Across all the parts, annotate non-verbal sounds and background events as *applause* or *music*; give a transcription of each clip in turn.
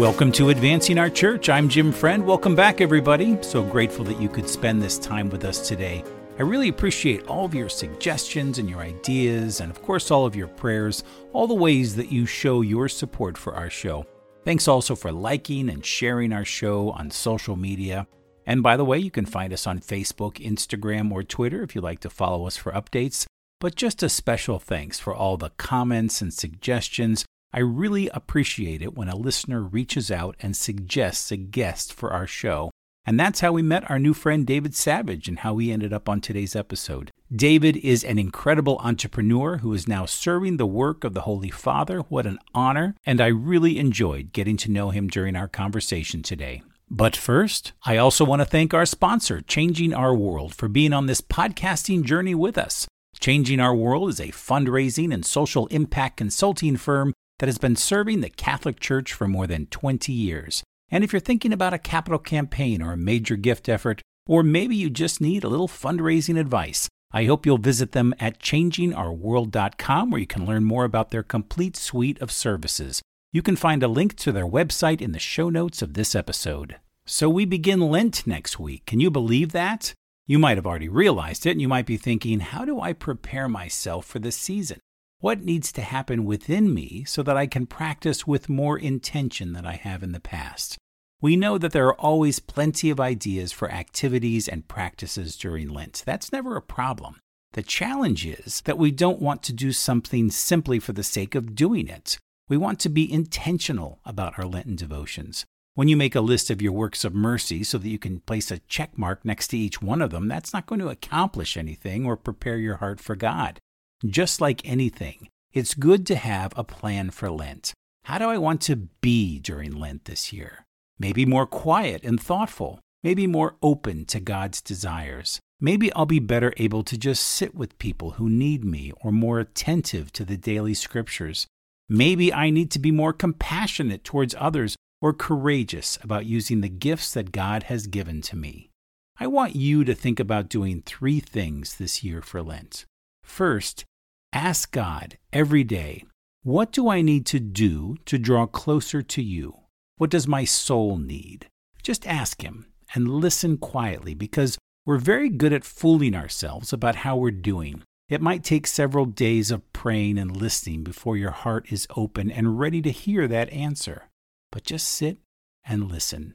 Welcome to Advancing Our Church. I'm Jim Friend. Welcome back, everybody. So grateful that you could spend this time with us today. I really appreciate all of your suggestions and your ideas, and of course, all of your prayers, all the ways that you show your support for our show. Thanks also for liking and sharing our show on social media. And by the way, you can find us on Facebook, Instagram, or Twitter if you'd like to follow us for updates. But just a special thanks for all the comments and suggestions. I really appreciate it when a listener reaches out and suggests a guest for our show. And that's how we met our new friend David Savage and how we ended up on today's episode. David is an incredible entrepreneur who is now serving the work of the Holy Father. What an honor! And I really enjoyed getting to know him during our conversation today. But first, I also want to thank our sponsor, Changing Our World, for being on this podcasting journey with us. Changing Our World is a fundraising and social impact consulting firm that has been serving the Catholic Church for more than 20 years. And if you're thinking about a capital campaign or a major gift effort, or maybe you just need a little fundraising advice, I hope you'll visit them at changingourworld.com where you can learn more about their complete suite of services. You can find a link to their website in the show notes of this episode. So we begin Lent next week. Can you believe that? You might have already realized it, and you might be thinking, how do I prepare myself for this season? What needs to happen within me so that I can practice with more intention than I have in the past? We know that there are always plenty of ideas for activities and practices during Lent. That's never a problem. The challenge is that we don't want to do something simply for the sake of doing it. We want to be intentional about our Lenten devotions. When you make a list of your works of mercy so that you can place a check mark next to each one of them, that's not going to accomplish anything or prepare your heart for God. Just like anything, it's good to have a plan for Lent. How do I want to be during Lent this year? Maybe more quiet and thoughtful. Maybe more open to God's desires. Maybe I'll be better able to just sit with people who need me or more attentive to the daily scriptures. Maybe I need to be more compassionate towards others or courageous about using the gifts that God has given to me. I want you to think about doing three things this year for Lent. First, Ask God every day, what do I need to do to draw closer to you? What does my soul need? Just ask Him and listen quietly because we're very good at fooling ourselves about how we're doing. It might take several days of praying and listening before your heart is open and ready to hear that answer. But just sit and listen.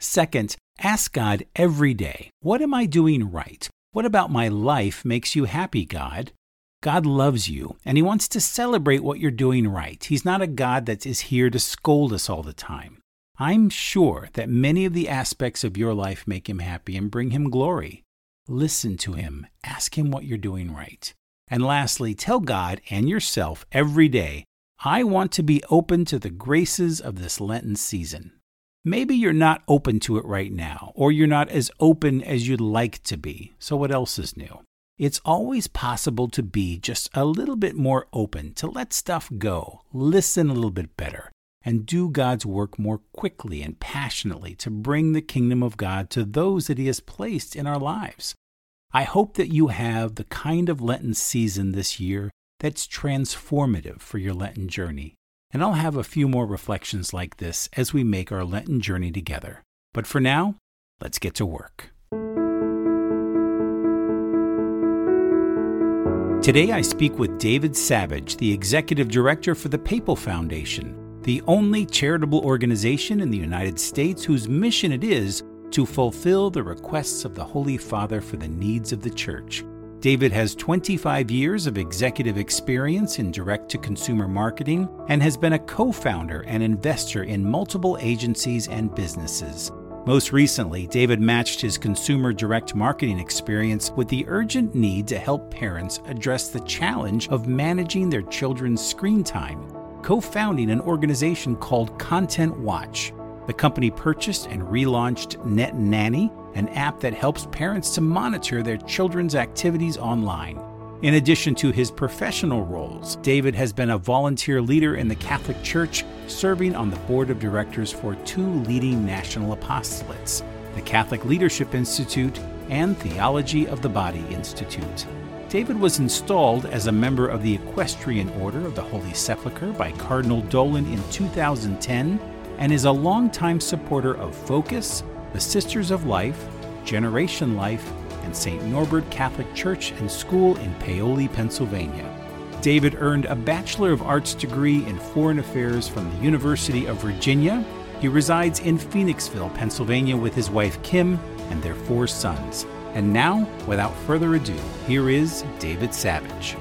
Second, ask God every day, What am I doing right? What about my life makes you happy, God? God loves you and He wants to celebrate what you're doing right. He's not a God that is here to scold us all the time. I'm sure that many of the aspects of your life make Him happy and bring Him glory. Listen to Him, ask Him what you're doing right. And lastly, tell God and yourself every day, I want to be open to the graces of this Lenten season. Maybe you're not open to it right now, or you're not as open as you'd like to be. So, what else is new? It's always possible to be just a little bit more open, to let stuff go, listen a little bit better, and do God's work more quickly and passionately to bring the kingdom of God to those that He has placed in our lives. I hope that you have the kind of Lenten season this year that's transformative for your Lenten journey. And I'll have a few more reflections like this as we make our Lenten journey together. But for now, let's get to work. Today I speak with David Savage, the Executive Director for the Papal Foundation, the only charitable organization in the United States whose mission it is to fulfill the requests of the Holy Father for the needs of the Church. David has 25 years of executive experience in direct to consumer marketing and has been a co founder and investor in multiple agencies and businesses. Most recently, David matched his consumer direct marketing experience with the urgent need to help parents address the challenge of managing their children's screen time, co founding an organization called Content Watch. The company purchased and relaunched Net Nanny, an app that helps parents to monitor their children's activities online. In addition to his professional roles, David has been a volunteer leader in the Catholic Church, serving on the board of directors for two leading national apostolates, the Catholic Leadership Institute and Theology of the Body Institute. David was installed as a member of the Equestrian Order of the Holy Sepulchre by Cardinal Dolan in 2010 and is a longtime supporter of Focus, the Sisters of Life, Generation Life, and St. Norbert Catholic Church and School in Paoli, Pennsylvania. David earned a Bachelor of Arts degree in Foreign Affairs from the University of Virginia. He resides in Phoenixville, Pennsylvania, with his wife Kim and their four sons. And now, without further ado, here is David Savage.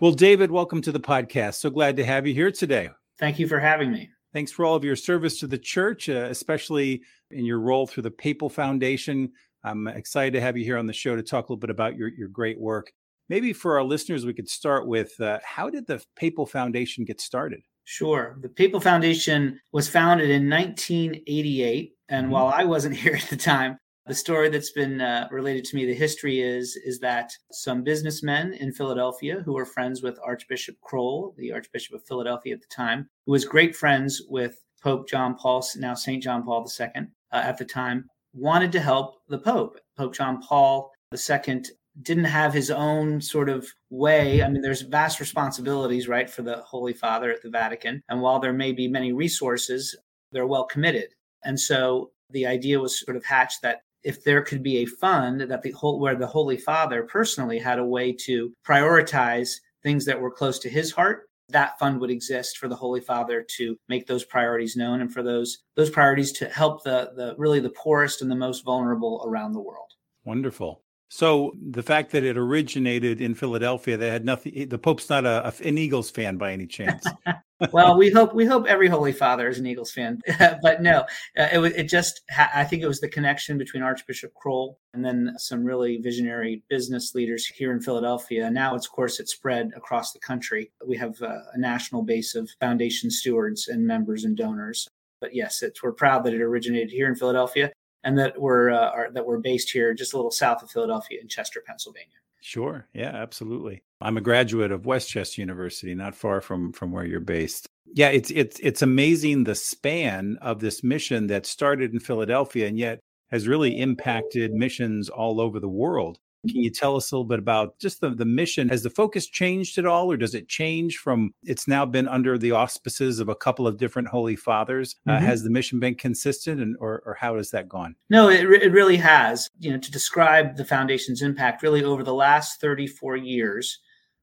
Well, David, welcome to the podcast. So glad to have you here today. Thank you for having me. Thanks for all of your service to the church, uh, especially in your role through the Papal Foundation. I'm excited to have you here on the show to talk a little bit about your, your great work. Maybe for our listeners, we could start with uh, how did the Papal Foundation get started? Sure. The Papal Foundation was founded in 1988. And mm-hmm. while I wasn't *laughs* here at the time, the story that's been uh, related to me, the history is, is that some businessmen in Philadelphia who were friends with Archbishop Krol, the Archbishop of Philadelphia at the time, who was great friends with Pope John Paul, now St. John Paul II uh, at the time, wanted to help the Pope. Pope John Paul II didn't have his own sort of way. I mean, there's vast responsibilities, right, for the Holy Father at the Vatican. And while there may be many resources, they're well committed. And so the idea was sort of hatched that if there could be a fund that the whole where the Holy Father personally had a way to prioritize things that were close to his heart, that fund would exist for the Holy Father to make those priorities known and for those those priorities to help the the really the poorest and the most vulnerable around the world. Wonderful. So the fact that it originated in Philadelphia, they had nothing. The Pope's not a, an Eagles fan by any chance. *laughs* well, we hope we hope every Holy Father is an Eagles fan, *laughs* but no, uh, it was it just. I think it was the connection between Archbishop Krol and then some really visionary business leaders here in Philadelphia. Now, it's, of course, it's spread across the country. We have uh, a national base of foundation stewards and members and donors. But yes, we're proud that it originated here in Philadelphia and that we're uh, are, that we're based here just a little south of Philadelphia in Chester, Pennsylvania. Sure. Yeah, absolutely. I'm a graduate of West Chester University, not far from from where you're based. Yeah, it's it's it's amazing the span of this mission that started in Philadelphia and yet has really impacted missions all over the world. Can you tell us a little bit about just the, the mission? Has the focus changed at all, or does it change from it's now been under the auspices of a couple of different holy fathers? Uh, mm-hmm. Uh, has the mission been consistent, and or, or how has that gone? No, it, it really has. You know, to describe the foundation's impact, really over the last 34 years,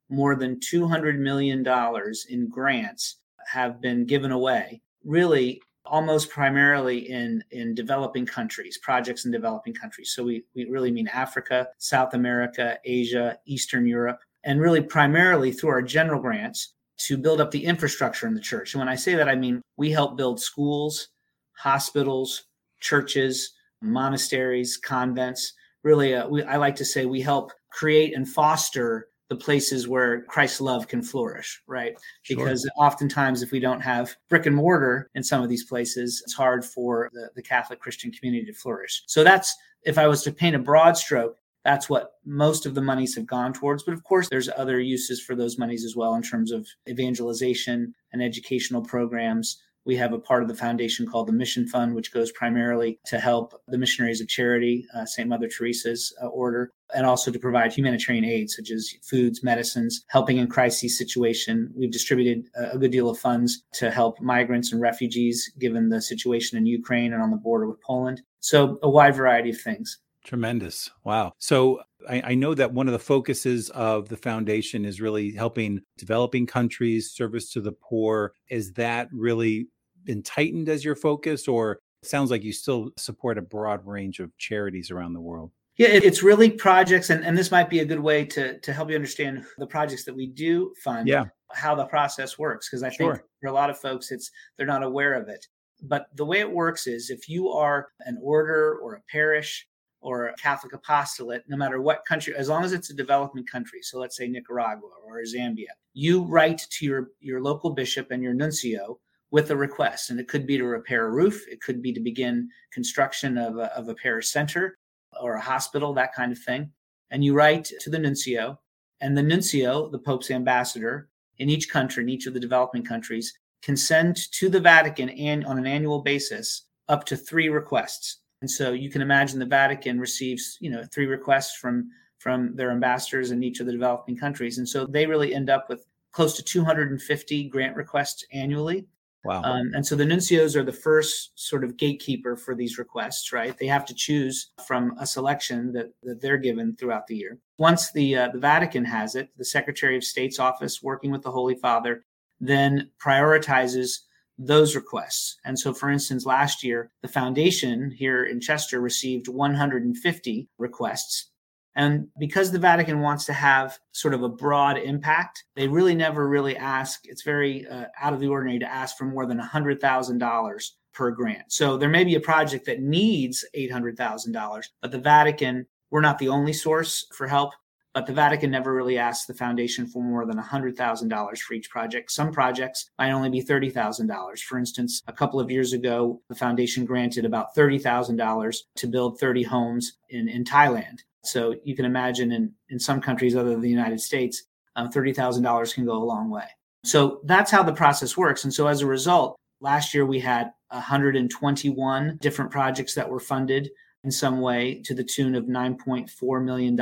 more than 200 million dollars in grants have been given away. Really, almost primarily in in developing countries projects in developing countries. So we, we really mean africa south america asia eastern europe and really primarily through our general grants to build up the infrastructure in the church. And when i say that i mean we help build schools hospitals churches monasteries convents. Really uh, we, i like to say we help create and foster the places where Christ's love can flourish, right? Sure. Because oftentimes, if we don't have brick and mortar in some of these places, it's hard for the, the Catholic Christian community to flourish. So that's, if I was to paint a broad stroke, that's what most of the monies have gone towards. But of course, there's other uses for those monies as well in terms of evangelization and educational programs, we have a part of the foundation called the Mission Fund, which goes primarily to help the missionaries of charity, uh, St. Mother Teresa's uh, order, and also to provide humanitarian aid such as foods, medicines, helping in crisis situation. We've distributed a good deal of funds to help migrants and refugees given the situation in Ukraine and on the border with Poland. So a wide variety of things. Tremendous. Wow. So I, I, know that one of the focuses of the foundation is really helping developing countries, service to the poor. Is that really been tightened as your focus, or sounds like you still support a broad range of charities around the world? Yeah, it's really projects, and, and this might be a good way to, to help you understand the projects that we do fund, yeah. how the process works. Because I sure. think for a lot of folks, it's they're not aware of it. But the way it works is if you are an order or a parish or a Catholic apostolate, no matter what country, as long as it's a developing country, so let's say Nicaragua or Zambia, you write to your, your local bishop and your nuncio with a request. And it could be to repair a roof, it could be to begin construction of a, of a parish center or a hospital, that kind of thing. And you write to the nuncio, and the nuncio, the Pope's ambassador in each country, in each of the developing countries, can send to the Vatican and on an annual basis up to three requests. And so you can imagine the Vatican receives, you know, three requests from from their ambassadors in each of the developing countries. And so they really end up with close to 250 grant requests annually Wow. Um, and so the nuncios are the first sort of gatekeeper for these requests, right? They have to choose from a selection that, that they're given throughout the year. Once the, uh, the Vatican has it, the Secretary of State's office, working with the Holy Father, then prioritizes those requests. And so, for instance, last year, the foundation here in Chester received 150 requests and because the Vatican wants to have sort of a broad impact, they really never really ask. It's very uh, out of the ordinary to ask for more than $100,000 per grant. So there may be a project that needs $800,000, but the Vatican, we're not the only source for help. But the Vatican never really asked the foundation for more than $100,000 for each project. Some projects might only be $30,000. For instance, a couple of years ago, the foundation granted about $30,000 to build 30 homes in, in Thailand. So you can imagine in, in some countries other than the United States, um, $30,000 can go a long way. So that's how the process works. And so as a result, last year we had 121 different projects that were funded in some way to the tune of $9.4 million.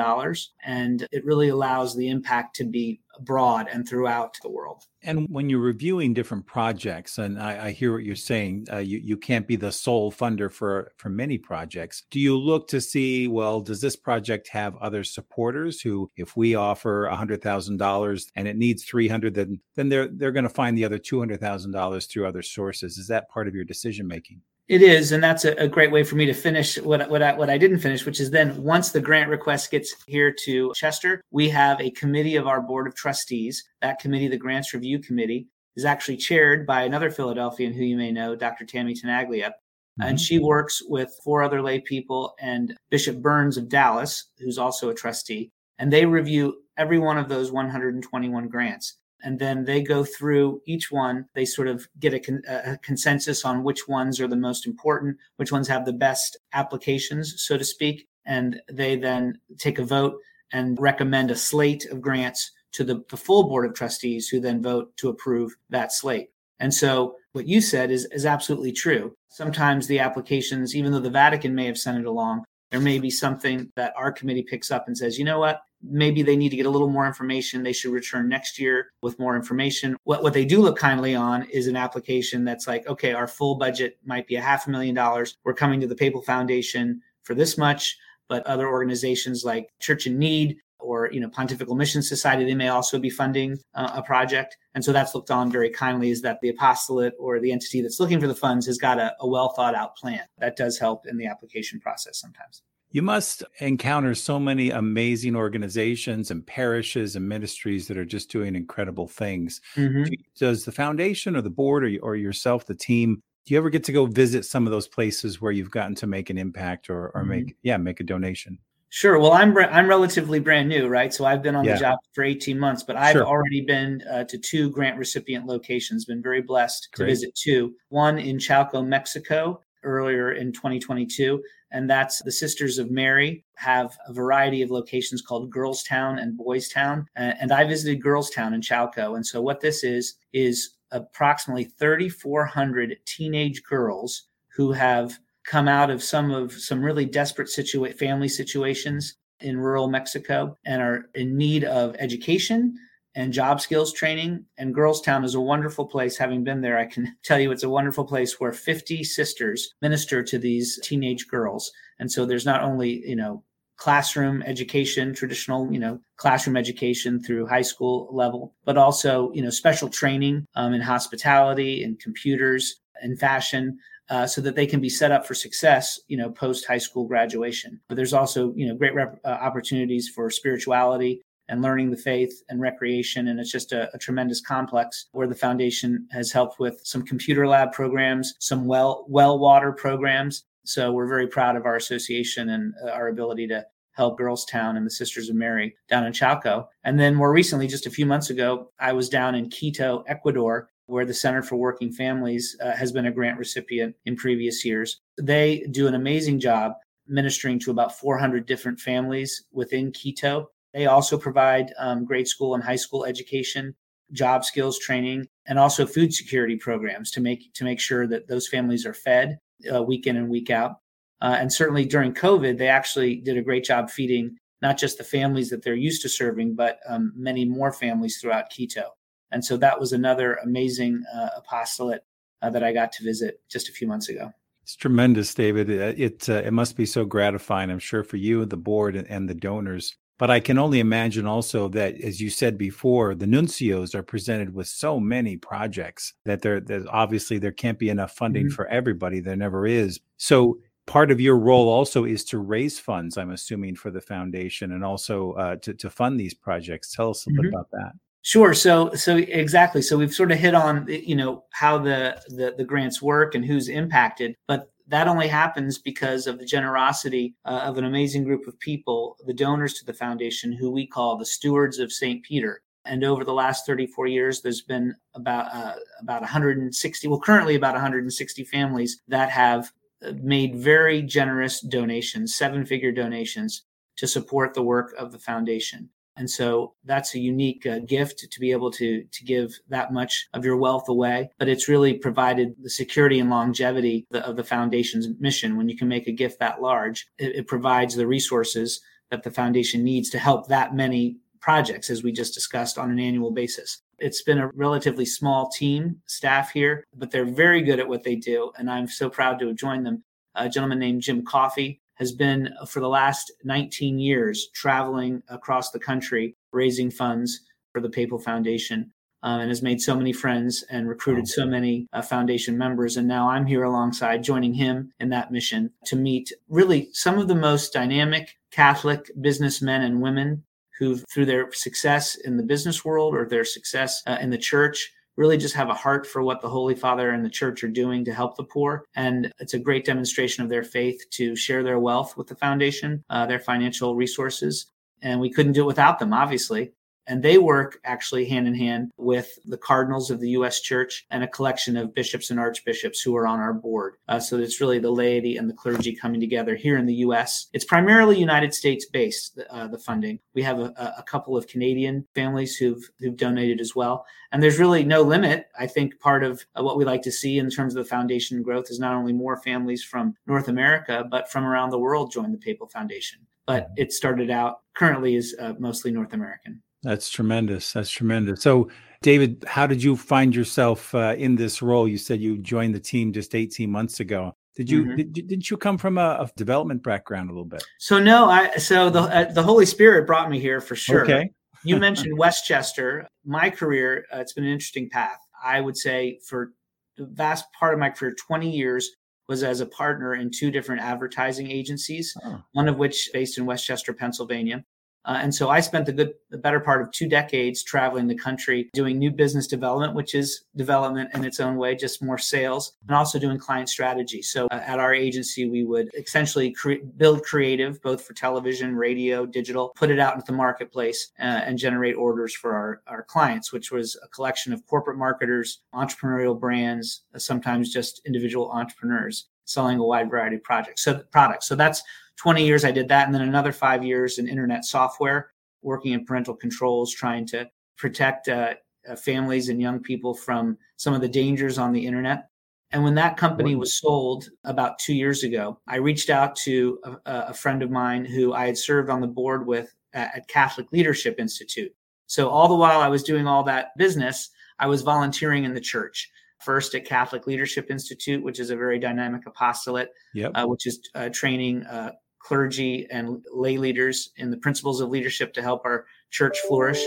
And it really allows the impact to be broad and throughout the world. And when you're reviewing different projects, and I, I hear what you're saying, uh, you, you can't be the sole funder for, for many projects. Do you look to see, well, does this project have other supporters who, if we offer $100,000 and it needs 300, then, then they're, they're going to find the other $200,000 through other sources? Is that part of your decision making? It is, and that's a, a, great way for me to finish what what I, what I didn't finish, which is then once the grant request gets here to Chester, we have a committee of our board of trustees. That committee, the Grants Review Committee, is actually chaired by another Philadelphian who you may know, Dr. Tammy Tenaglia. Mm-hmm. And she works with four other lay people and Bishop Burns of Dallas, who's also a trustee. And they review every one of those 121 grants and then they go through each one. They sort of get a, con- a, consensus on which ones are the most important, which ones have the best applications, so to speak. And they then take a vote and recommend a slate of grants to the, the full board of trustees, who then vote to approve that slate. And so what you said is, is absolutely true. Sometimes the applications, even though the Vatican may have sent it along, there may be something that our committee picks up and says, you know what, maybe they need to get a little more information. They should return next year with more information. What, what they do look kindly on is an application that's like, okay, our full budget might be a half a million dollars. We're coming to the Papal Foundation for this much, but other organizations like Church in Need or you know Pontifical Mission Society, they may also be funding uh, a project. And so that's looked on very kindly is that the apostolate or the entity that's looking for the funds has got a, a well thought out plan. That does help in the application process sometimes. You must encounter so many amazing organizations and parishes and ministries that are just doing incredible things. Mm-hmm. Does the foundation or the board or, or yourself, the team, do you ever get to go visit some of those places where you've gotten to make an impact or, or mm-hmm. make, yeah, make a donation? Sure. Well, I'm I'm relatively brand new, right? So I've been on yeah. the job for 18 months, but I've sure. already been uh, to two grant recipient locations. Been very blessed Great. to visit two. One in Chalco, Mexico, earlier in 2022, and that's the Sisters of Mary have a variety of locations called Girls Town and Boys Town. And I visited Girls Town in Chalco. And so what this is, is approximately 3,400 teenage girls who have come out of some of some really desperate situa- family situations in rural Mexico and are in need of education and job skills training. And Girlstown is a wonderful place. Having been there, I can tell you it's a wonderful place where 50 sisters minister to these teenage girls. And so there's not only, you know, classroom education, traditional, you know, classroom education through high school level, but also, you know, special training um, in hospitality and computers and fashion. Uh, so that they can be set up for success, you know, post high school graduation. But there's also, you know, great rep- uh, opportunities for spirituality and learning the faith and recreation. And it's just a, a, tremendous complex where the foundation has helped with some computer lab programs, some well well water programs. So we're very proud of our association and uh, our ability to help Girls Town and the Sisters of Mary down in Chalco. And then more recently, just a few months ago, I was down in Quito, Ecuador, where the Center for Working Families uh, has been a grant recipient in previous years. They do an amazing job ministering to about 400 different families within Quito they also provide um, grade school and high school education, job skills training, and also food security programs to make to make sure that those families are fed uh, week in and week out. Uh, and certainly during COVID, they actually did a great job feeding not just the families that they're used to serving, but um, many more families throughout Quito. And so that was another amazing uh, apostolate uh, that I got to visit just a few months ago. It's tremendous, David. It it, uh, it must be so gratifying, I'm sure, for you, the board, and the donors. But I can only imagine also that, as you said before, the nuncios are presented with so many projects that there, there's obviously there can't be enough funding mm-hmm. for everybody. There never is. So part of your role also is to raise funds, I'm assuming, for the foundation and also uh, to, to fund these projects. Tell us a mm-hmm. bit about that. Sure. So, so exactly. So we've sort of hit on, you know, how the, the, the grants work and who's impacted, but that only happens because of the generosity uh, of an amazing group of people, the donors to the foundation, who we call the stewards of St. Peter. And over the last 34 years, there's been about uh, about 160, well, currently about 160 families that have uh, made very generous donations, seven-figure donations, to support the work of the foundation. And so that's a unique uh, gift to be able to, to give that much of your wealth away. But it's really provided the security and longevity of the foundation's mission. When you can make a gift that large, it, it provides the resources that the foundation needs to help that many projects, as we just discussed, on an annual basis. It's been a relatively small team staff here, but they're very good at what they do. And I'm so proud to have joined them. A gentleman named Jim Coffey, has been for the last 19 years traveling across the country raising funds for the Papal Foundation um, and has made so many friends and recruited so many uh, foundation members. And now I'm here alongside, joining him in that mission to meet really some of the most dynamic Catholic businessmen and women who, through their success in the business world or their success uh, in the church, really just have a heart for what the Holy Father and the church are doing to help the poor. And it's a great demonstration of their faith to share their wealth with the foundation, uh, their financial resources. And we couldn't do it without them, obviously. And they work actually hand in hand with the cardinals of the U.S. Church and a collection of bishops and archbishops who are on our board. Uh, so it's really the laity and the clergy coming together here in the U.S. It's primarily United States based, uh, the funding. We have a, a, couple of Canadian families who've, who've donated as well. And there's really no limit. I think part of uh, what we like to see in terms of the foundation growth is not only more families from North America, but from around the world join the Papal Foundation. But it started out currently is uh, mostly North American. That's tremendous. That's tremendous. So, David, how did you find yourself uh, in this role? You said you joined the team just 18 months ago. Did you mm-hmm. did, didn't you come from a, a, development background a little bit? So no, I so the uh, the Holy Spirit brought me here for sure. Okay. you *laughs* mentioned West Chester. My career, uh, it's been an interesting path. I would say for the vast part of my career, 20 years was as a partner in two different advertising agencies, oh. one of which based in West Chester, Pennsylvania, uh, and so I spent the good, the better part of two decades traveling the country doing new business development, which is development in its own way, just more sales, and also doing client strategy. So uh, at our agency, we would essentially cre- build creative, both for television, radio, digital, put it out into the marketplace, uh, and generate orders for our, our clients, which was a collection of corporate marketers, entrepreneurial brands, uh, sometimes just individual entrepreneurs selling a wide variety of projects. So products. So that's 20 years I did that. And then another five years in internet software, working in parental controls, trying to protect uh, uh, families and young people from some of the dangers on the internet. And when that company was sold about two years ago, I reached out to a, a friend of mine who I had served on the board with at Catholic Leadership Institute. So all the while I was doing all that business, I was volunteering in the church first at Catholic Leadership Institute, which is a very dynamic apostolate, yep. uh, which is uh, training uh, clergy and lay leaders in the principles of leadership to help our church flourish.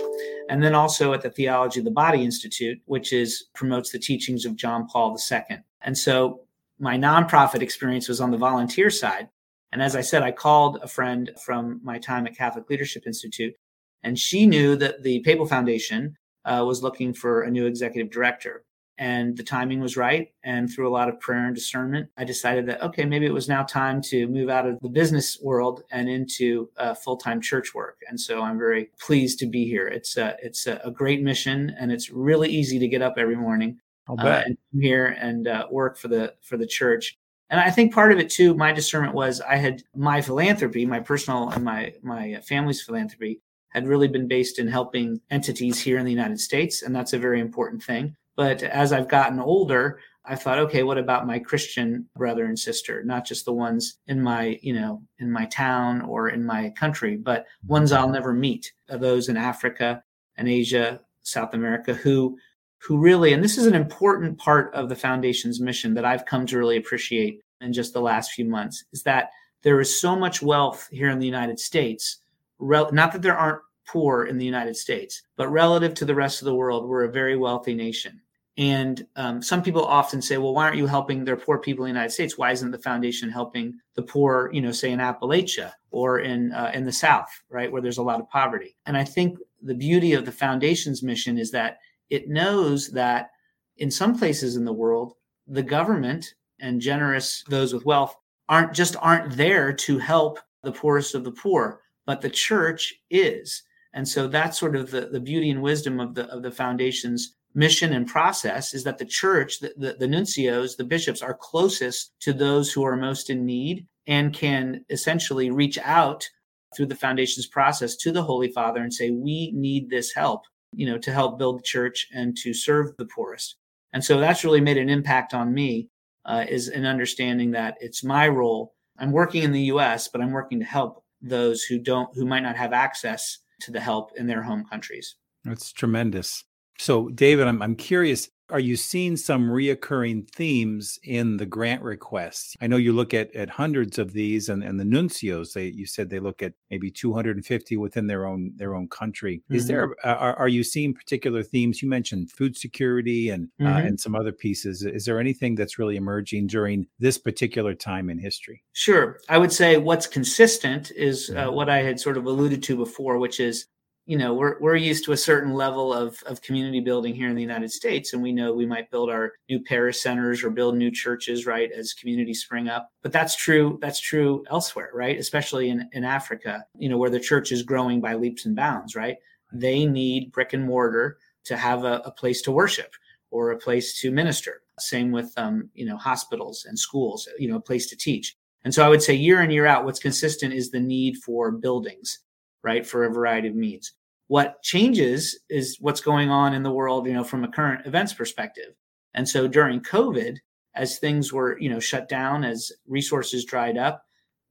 And then also at the Theology of the Body Institute, which is promotes the teachings of John Paul II. And so my nonprofit experience was on the volunteer side. And as I said, I called a friend from my time at Catholic Leadership Institute, and she knew that the Papal Foundation uh, was looking for a new executive director and the timing was right. And through a lot of prayer and discernment, I decided that, okay, maybe it was now time to move out of the business world and into uh, full time church work. And so I'm very pleased to be here. It's a, it's a, great mission and it's really easy to get up every morning uh, and come here and uh, work for the, for the church. And I think part of it too, my discernment was I had my philanthropy, my personal and my, my family's philanthropy had really been based in helping entities here in the United States. And that's a very important thing. But as I've gotten older, I thought, okay, what about my Christian brother and sister? Not just the ones in my, you know, in my town or in my country, but ones I'll never meet. Uh, those in Africa and Asia, South America, who who really, and this is an important part of the foundation's mission that I've come to really appreciate in just the last few months, is that there is so much wealth here in the United States. Not that there aren't poor in the United States, but relative to the rest of the world, we're a very wealthy nation. And um, some people often say, well, why aren't you helping their poor people in the United States? Why isn't the foundation helping the poor, you know, say in Appalachia or in uh, in the South, right, where there's a lot of poverty? And I think the beauty of the foundation's mission is that it knows that in some places in the world, the government and generous those with wealth aren't just aren't there to help the poorest of the poor, but the church is. And so that's sort of the, the beauty and wisdom of the of the foundation's mission and process is that the church, the, the, the nuncios, the bishops are closest to those who are most in need and can essentially reach out through the foundation's process to the Holy Father and say, we need this help, you know, to help build the church and to serve the poorest. And so that's really made an impact on me uh, is an understanding that it's my role. I'm working in the U.S., but I'm working to help those who don't, who might not have access to the help in their home countries. That's tremendous. So, David, I'm, I'm curious are you seeing some reoccurring themes in the grant requests? I know you look at, at hundreds of these, and, and the nuncios. They you said they look at maybe 250 within their own their own country. Mm-hmm. Is there are, are you seeing particular themes? You mentioned food security and uh, mm-hmm. uh, and some other pieces. Is there anything that's really emerging during this particular time in history? Sure, I would say what's consistent is uh, what I had sort of alluded to before, which is you know we're we're used to a certain level of of community building here in the United States, and we know we might build our new parish centers or build new churches, right, as communities spring up. But that's true. That's true elsewhere, right? Especially in in Africa, you know, where the church is growing by leaps and bounds, right? They need brick and mortar to have a, a place to worship or a place to minister. Same with um, you know hospitals and schools, you know, a place to teach. And so I would say year in year out, what's consistent is the need for buildings right, for a variety of needs. What changes is what's going on in the world, you know, from a current events perspective. And so during COVID, as things were, you know, shut down, as resources dried up,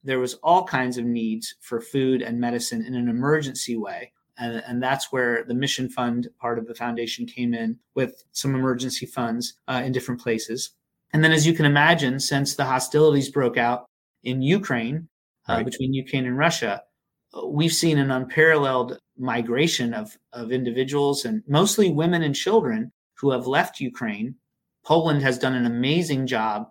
there was all kinds of needs for food and medicine in an emergency way. And, and that's where the mission fund part of the foundation came in with some emergency funds uh, in different places. And then, as you can imagine, since the hostilities broke out in Ukraine, uh, right. between Ukraine and Russia, we've seen an unparalleled migration of, of individuals and mostly women and children who have left Ukraine. Poland has done an amazing job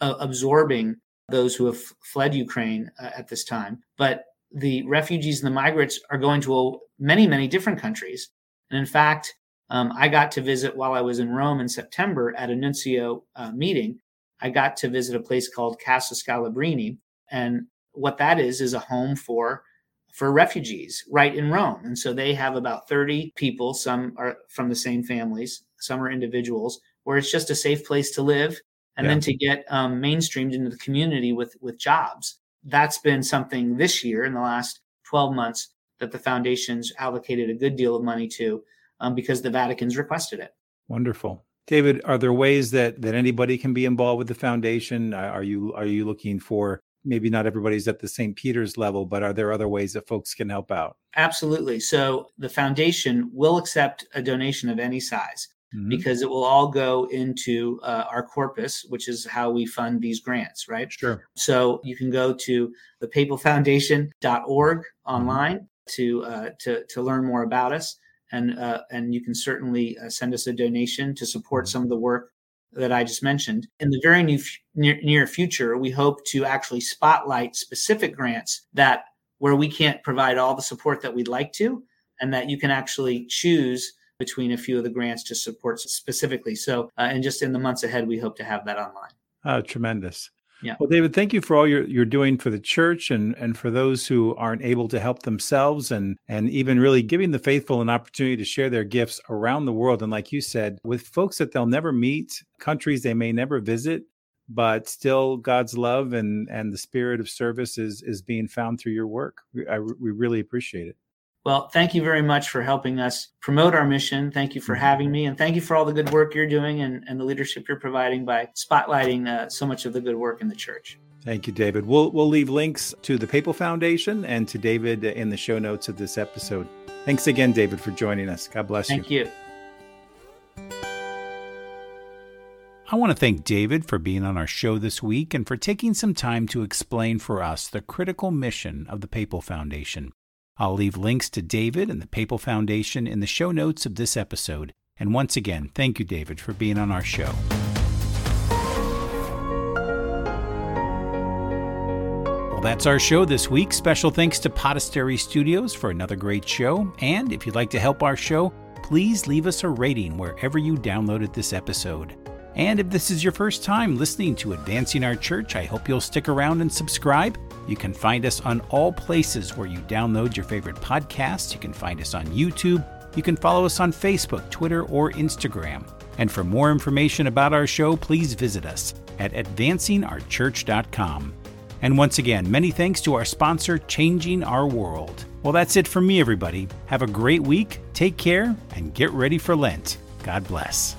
of absorbing those who have fled Ukraine uh, at this time. But the refugees and the migrants are going to many, many different countries. And in fact, um, I got to visit while I was in Rome in September at a nuncio uh, meeting. I got to visit a place called Casa Scalabrini. And what that is, is a home for for refugees right in Rome. And so they have about 30 people. Some are from the same families, some are individuals, where it's just a safe place to live and yeah. then to get um, mainstreamed into the community with, with jobs. That's been something this year in the last 12 months that the foundation's allocated a good deal of money to um, because the Vatican's requested it. Wonderful. David, are there ways that that anybody can be involved with the foundation? Are you are you looking for maybe not everybody's at the St. Peter's level, but are there other ways that folks can help out? Absolutely. So the foundation will accept a donation of any size. Mm-hmm. Because it will all go into uh, our corpus, which is how we fund these grants, right? Sure. So you can go to the papalfoundation.org online mm-hmm. to, uh, to, to learn more about us. And, uh, and you can certainly uh, send us a donation to support mm-hmm. some of the work that I just mentioned. In the very new, near, near future, we hope to actually spotlight specific grants that where we can't provide all the support that we'd like to, and that you can actually choose between a few of the grants to support specifically. So, uh, and just in the months ahead, we hope to have that online. Oh, tremendous. Yeah. Well, David, thank you for all you're, you're doing for the church and, and for those who aren't able to help themselves and, and even really giving the faithful an opportunity to share their gifts around the world. And like you said, with folks that they'll never meet, countries they may never visit, but still God's love and, and the spirit of service is, is being found through your work. I, we really appreciate it. Well, thank you very much for helping us promote our mission. Thank you for mm-hmm. having me. And thank you for all the good work you're doing and, and the leadership you're providing by spotlighting uh, so much of the good work in the church. Thank you, David. We'll, we'll leave links to the Papal Foundation and to David in the show notes of this episode. Thanks again, David, for joining us. God bless thank you. Thank you. I want to thank David for being on our show this week and for taking some time to explain for us the critical mission of the Papal Foundation. I'll leave links to David and the Papal Foundation in the show notes of this episode. And once again, thank you, David, for being on our show. Well, that's our show this week. Special thanks to Podastery Studios for another great show. And if you'd like to help our show, please leave us a rating wherever you downloaded this episode. And if this is your first time listening to Advancing Our Church, I hope you'll stick around and subscribe. You can find us on all places where you download your favorite podcasts. You can find us on YouTube. You can follow us on Facebook, Twitter, or Instagram. And for more information about our show, please visit us at advancingourchurch.com. And once again, many thanks to our sponsor, Changing Our World. Well, that's it from me, everybody. Have a great week, take care, and get ready for Lent. God bless.